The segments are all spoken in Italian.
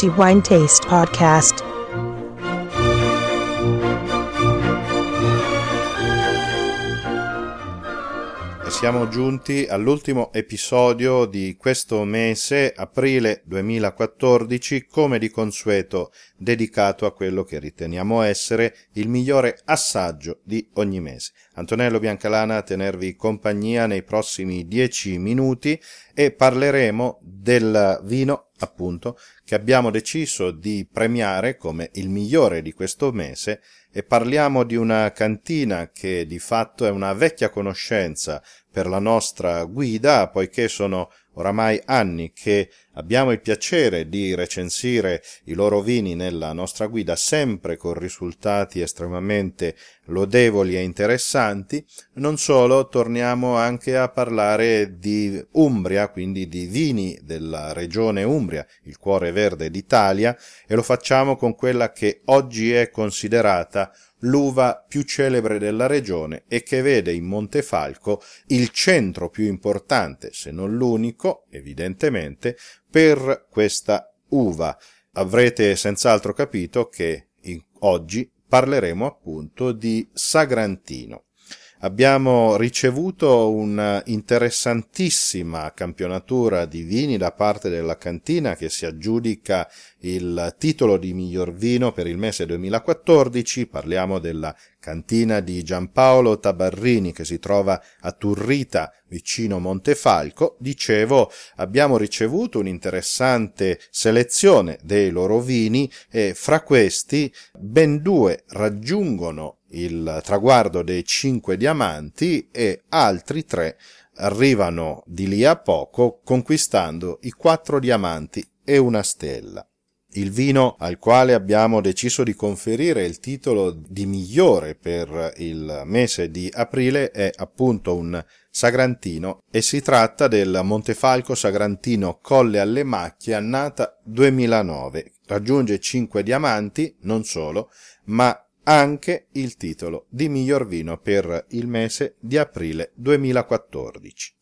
Crafty Wine Taste Podcast. Siamo giunti all'ultimo episodio di questo mese, aprile 2014, come di consueto dedicato a quello che riteniamo essere il migliore assaggio di ogni mese. Antonello Biancalana a tenervi compagnia nei prossimi dieci minuti e parleremo del vino appunto che abbiamo deciso di premiare come il migliore di questo mese e parliamo di una cantina che di fatto è una vecchia conoscenza per la nostra guida, poiché sono oramai anni che abbiamo il piacere di recensire i loro vini nella nostra guida sempre con risultati estremamente lodevoli e interessanti, non solo torniamo anche a parlare di Umbria, quindi di vini della regione Umbria, il cuore verde d'Italia, e lo facciamo con quella che oggi è considerata l'uva più celebre della regione e che vede in Montefalco il centro più importante, se non l'unico, evidentemente, per questa uva. Avrete senz'altro capito che oggi parleremo appunto di Sagrantino abbiamo ricevuto un'interessantissima campionatura di vini da parte della cantina che si aggiudica il titolo di miglior vino per il mese 2014. Parliamo della cantina di Giampaolo Tabarrini che si trova a Turrita vicino Montefalco. Dicevo, abbiamo ricevuto un'interessante selezione dei loro vini e fra questi ben due raggiungono il traguardo dei cinque diamanti e altri tre arrivano di lì a poco conquistando i quattro diamanti e una stella. Il vino al quale abbiamo deciso di conferire il titolo di migliore per il mese di aprile è appunto un Sagrantino e si tratta del Montefalco Sagrantino Colle alle Macchie annata 2009. Raggiunge 5 diamanti, non solo, ma anche il titolo di miglior vino per il mese di aprile 2014.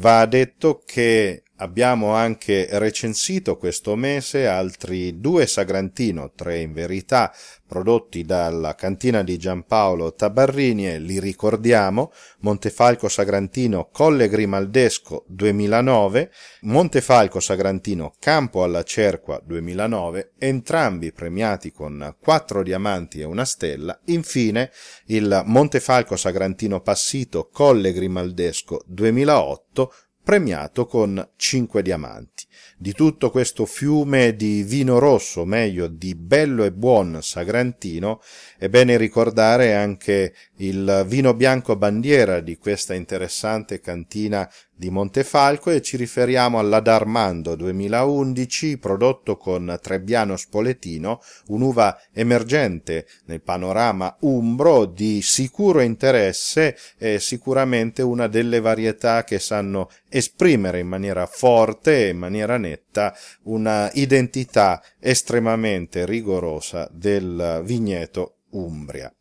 Va detto che abbiamo anche recensito questo mese altri due Sagrantino, tre in verità, prodotti dalla cantina di Giampaolo Tabarrini e li ricordiamo, Montefalco Sagrantino Colle Grimaldesco 2009, Montefalco Sagrantino Campo alla Cerqua 2009, entrambi premiati con quattro diamanti e una stella, infine il Montefalco Sagrantino Passito Colle Grimaldesco 2008, premiato con cinque diamanti. Di tutto questo fiume di vino rosso, meglio di bello e buon Sagrantino, è bene ricordare anche il vino bianco bandiera di questa interessante cantina di Montefalco e ci riferiamo all'Adarmando 2011 prodotto con Trebbiano Spoletino, un'uva emergente nel panorama umbro di sicuro interesse e sicuramente una delle varietà che sanno esprimere in maniera forte e in maniera netta una identità estremamente rigorosa del vigneto Umbria.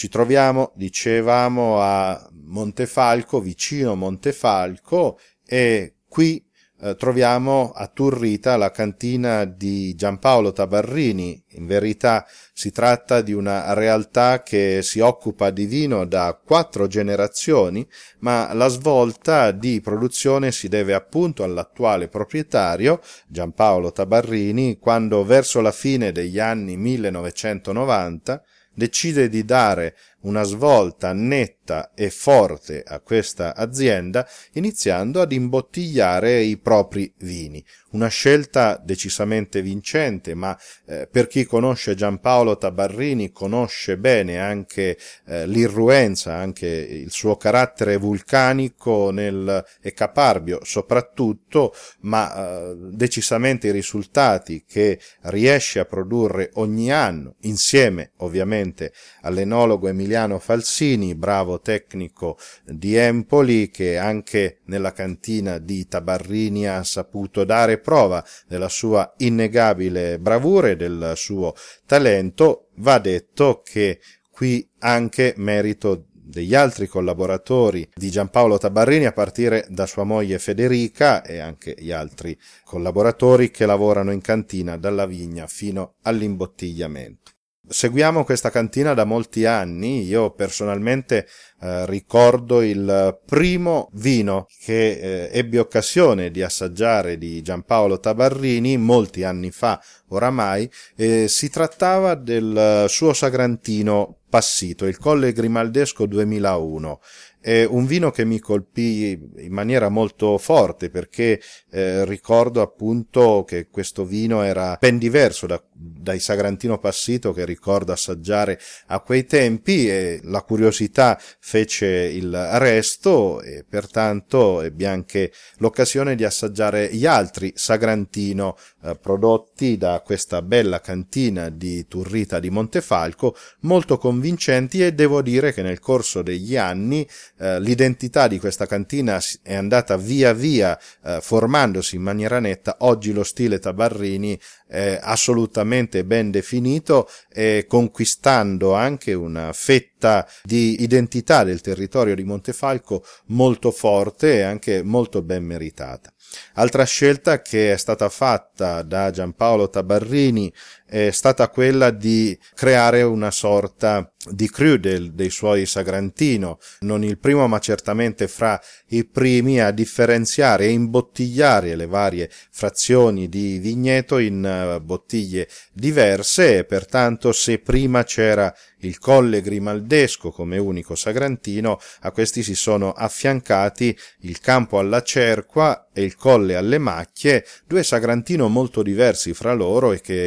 Ci troviamo, dicevamo, a Montefalco, vicino Montefalco, e qui eh, troviamo a Turrita la cantina di Giampaolo Tabarrini. In verità si tratta di una realtà che si occupa di vino da quattro generazioni, ma la svolta di produzione si deve appunto all'attuale proprietario, Giampaolo Tabarrini, quando verso la fine degli anni 1990 decide di dare una svolta netta e forte a questa azienda iniziando ad imbottigliare i propri vini. Una scelta decisamente vincente, ma eh, per chi conosce Giampaolo Tabarrini conosce bene anche eh, l'irruenza, anche il suo carattere vulcanico nel, e caparbio soprattutto, ma eh, decisamente i risultati che riesce a produrre ogni anno, insieme ovviamente all'enologo Emiliano Emiliano Falsini, bravo tecnico di Empoli, che anche nella cantina di Tabarrini ha saputo dare prova della sua innegabile bravura e del suo talento, va detto che qui anche merito degli altri collaboratori di Giampaolo Tabarrini a partire da sua moglie Federica e anche gli altri collaboratori che lavorano in cantina dalla vigna fino all'imbottigliamento. Seguiamo questa cantina da molti anni, io personalmente eh, ricordo il primo vino che eh, ebbi occasione di assaggiare di Giampaolo Tabarrini molti anni fa oramai, eh, si trattava del suo sagrantino passito, il Colle Grimaldesco 2001. È un vino che mi colpì in maniera molto forte perché eh, ricordo appunto che questo vino era ben diverso da, dai Sagrantino Passito che ricordo assaggiare a quei tempi e la curiosità fece il resto e pertanto ebbi anche l'occasione di assaggiare gli altri Sagrantino eh, prodotti da questa bella cantina di Turrita di Montefalco molto convincenti e devo dire che nel corso degli anni eh, l'identità di questa cantina è andata via via eh, formandosi in maniera netta. Oggi lo stile Tabarrini è assolutamente ben definito e conquistando anche una fetta di identità del territorio di Montefalco molto forte e anche molto ben meritata. Altra scelta che è stata fatta da Giampaolo Tabarrini è stata quella di creare una sorta di cru del, dei suoi Sagrantino, non il primo ma certamente fra i primi a differenziare e imbottigliare le varie frazioni di vigneto in uh, bottiglie diverse. E pertanto se prima c'era il colle grimaldesco come unico sagrantino, a questi si sono affiancati il campo alla cerqua e il colle alle macchie, due sagrantino molto diversi fra loro e che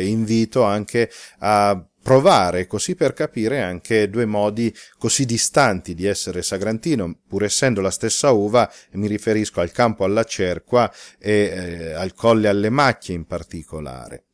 invito anche a provare così per capire anche due modi così distanti di essere sagrantino, pur essendo la stessa uva, mi riferisco al campo alla cerqua e eh, al colle alle macchie in particolare.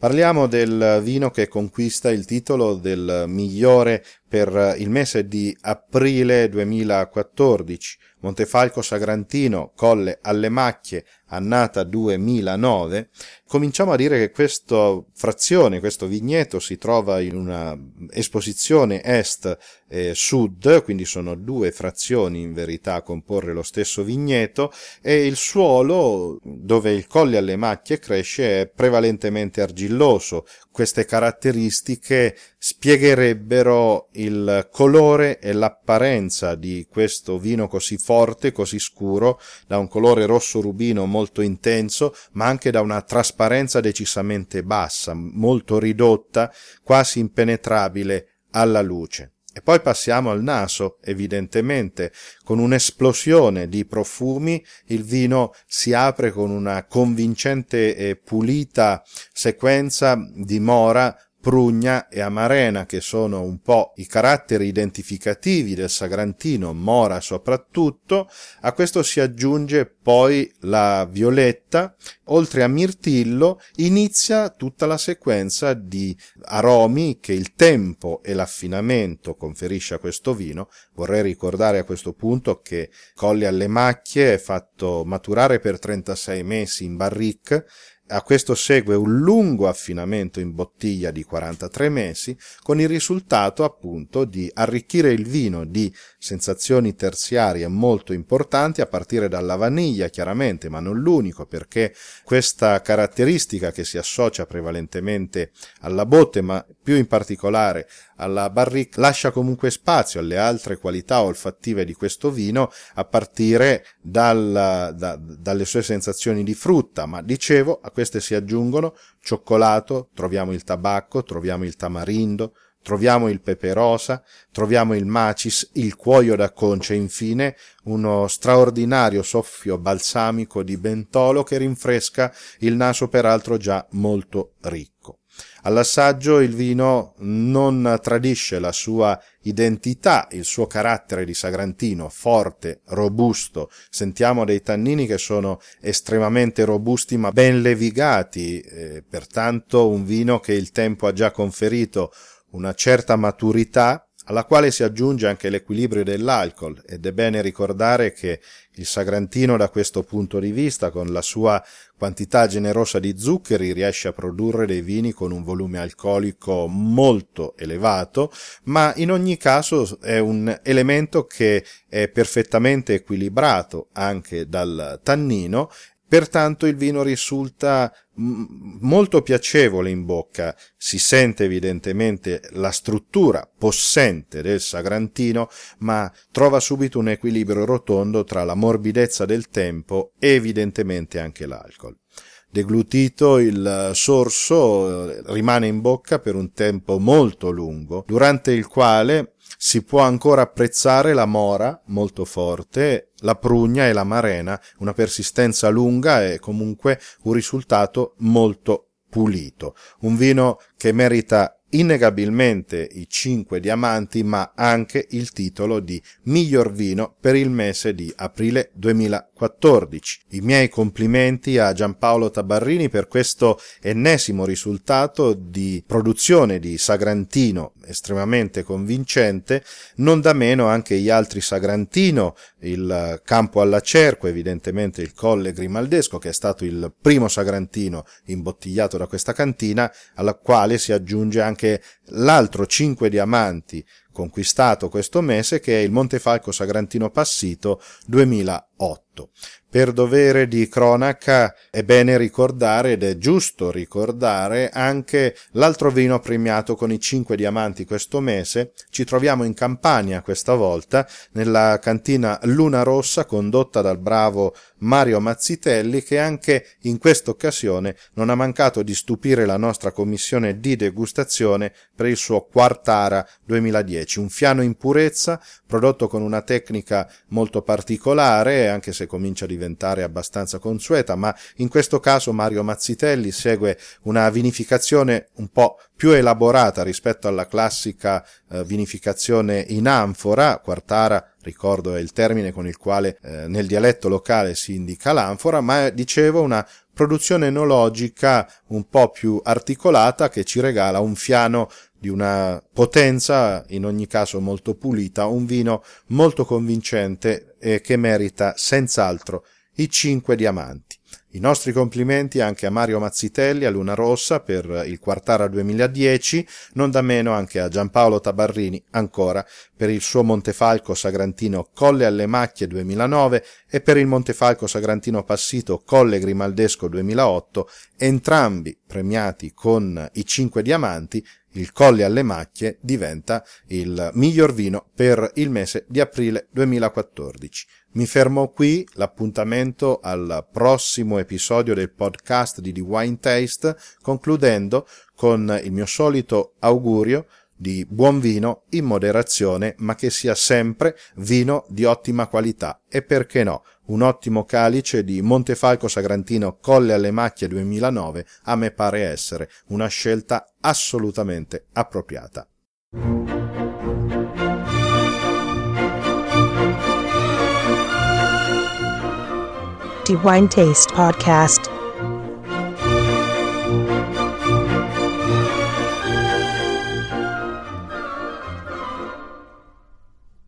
Parliamo del vino che conquista il titolo del migliore per il mese di aprile 2014. Montefalco Sagrantino, Colle alle Macchie, annata 2009, cominciamo a dire che questa frazione, questo vigneto si trova in una esposizione est e sud, quindi sono due frazioni in verità a comporre lo stesso vigneto e il suolo dove il Colle alle Macchie cresce è prevalentemente argilloso. Queste caratteristiche spiegherebbero il colore e l'apparenza di questo vino così forte, così scuro, da un colore rosso rubino molto intenso, ma anche da una trasparenza decisamente bassa, molto ridotta, quasi impenetrabile alla luce. E poi passiamo al naso, evidentemente, con un'esplosione di profumi, il vino si apre con una convincente e pulita sequenza di mora Prugna e Amarena, che sono un po' i caratteri identificativi del Sagrantino, Mora soprattutto, a questo si aggiunge poi la Violetta, oltre a Mirtillo inizia tutta la sequenza di aromi che il tempo e l'affinamento conferisce a questo vino. Vorrei ricordare a questo punto che Colli alle Macchie è fatto maturare per 36 mesi in barrique a questo segue un lungo affinamento in bottiglia di 43 mesi, con il risultato appunto di arricchire il vino di sensazioni terziarie molto importanti, a partire dalla vaniglia chiaramente, ma non l'unico, perché questa caratteristica che si associa prevalentemente alla botte, ma più in particolare alla barrique, lascia comunque spazio alle altre qualità olfattive di questo vino, a partire dal, da, dalle sue sensazioni di frutta, ma dicevo, a queste si aggiungono cioccolato, troviamo il tabacco, troviamo il tamarindo, troviamo il pepe rosa, troviamo il macis, il cuoio da conce e infine uno straordinario soffio balsamico di bentolo che rinfresca il naso peraltro già molto ricco. All'assaggio il vino non tradisce la sua identità, il suo carattere di sagrantino, forte, robusto. Sentiamo dei tannini che sono estremamente robusti ma ben levigati, eh, pertanto un vino che il tempo ha già conferito una certa maturità alla quale si aggiunge anche l'equilibrio dell'alcol ed è bene ricordare che il Sagrantino da questo punto di vista con la sua quantità generosa di zuccheri riesce a produrre dei vini con un volume alcolico molto elevato, ma in ogni caso è un elemento che è perfettamente equilibrato anche dal tannino Pertanto il vino risulta molto piacevole in bocca, si sente evidentemente la struttura possente del sagrantino, ma trova subito un equilibrio rotondo tra la morbidezza del tempo e evidentemente anche l'alcol. Deglutito il sorso rimane in bocca per un tempo molto lungo, durante il quale si può ancora apprezzare la mora molto forte, la prugna e la marena, una persistenza lunga e comunque un risultato molto pulito. Un vino che merita innegabilmente i cinque diamanti, ma anche il titolo di miglior vino per il mese di aprile 2014. I miei complimenti a Giampaolo Tabarrini per questo ennesimo risultato di produzione di Sagrantino estremamente convincente, non da meno anche gli altri Sagrantino, il Campo alla Cerco, evidentemente il Colle Grimaldesco, che è stato il primo Sagrantino imbottigliato da questa cantina, alla quale si aggiunge anche l'altro cinque diamanti conquistato questo mese che è il Montefalco Sagrantino Passito 2008. Per dovere di cronaca è bene ricordare ed è giusto ricordare anche l'altro vino premiato con i cinque diamanti questo mese. Ci troviamo in Campania questa volta nella cantina Luna Rossa condotta dal bravo Mario Mazzitelli che anche in questa occasione non ha mancato di stupire la nostra commissione di degustazione per il suo Quartara 2010, un fiano in purezza prodotto con una tecnica molto particolare anche se comincia a diventare abbastanza consueta, ma in questo caso Mario Mazzitelli segue una vinificazione un po' più elaborata rispetto alla classica eh, vinificazione in anfora, quartara ricordo è il termine con il quale eh, nel dialetto locale si indica l'anfora, ma dicevo una produzione enologica un po' più articolata che ci regala un fiano di una potenza in ogni caso molto pulita, un vino molto convincente e che merita senz'altro i cinque diamanti. I nostri complimenti anche a Mario Mazzitelli, a Luna Rossa per il Quartara 2010, non da meno anche a Giampaolo Tabarrini ancora per il suo Montefalco Sagrantino Colle alle Macchie 2009 e per il Montefalco Sagrantino Passito Colle Grimaldesco 2008, entrambi premiati con i cinque diamanti il Colle alle Macchie diventa il miglior vino per il mese di aprile 2014. Mi fermo qui, l'appuntamento al prossimo episodio del podcast di The Wine Taste, concludendo con il mio solito augurio di buon vino in moderazione, ma che sia sempre vino di ottima qualità e perché no, un ottimo calice di Montefalco Sagrantino Colle alle Macchie 2009 a me pare essere una scelta assolutamente appropriata. The Wine Taste Podcast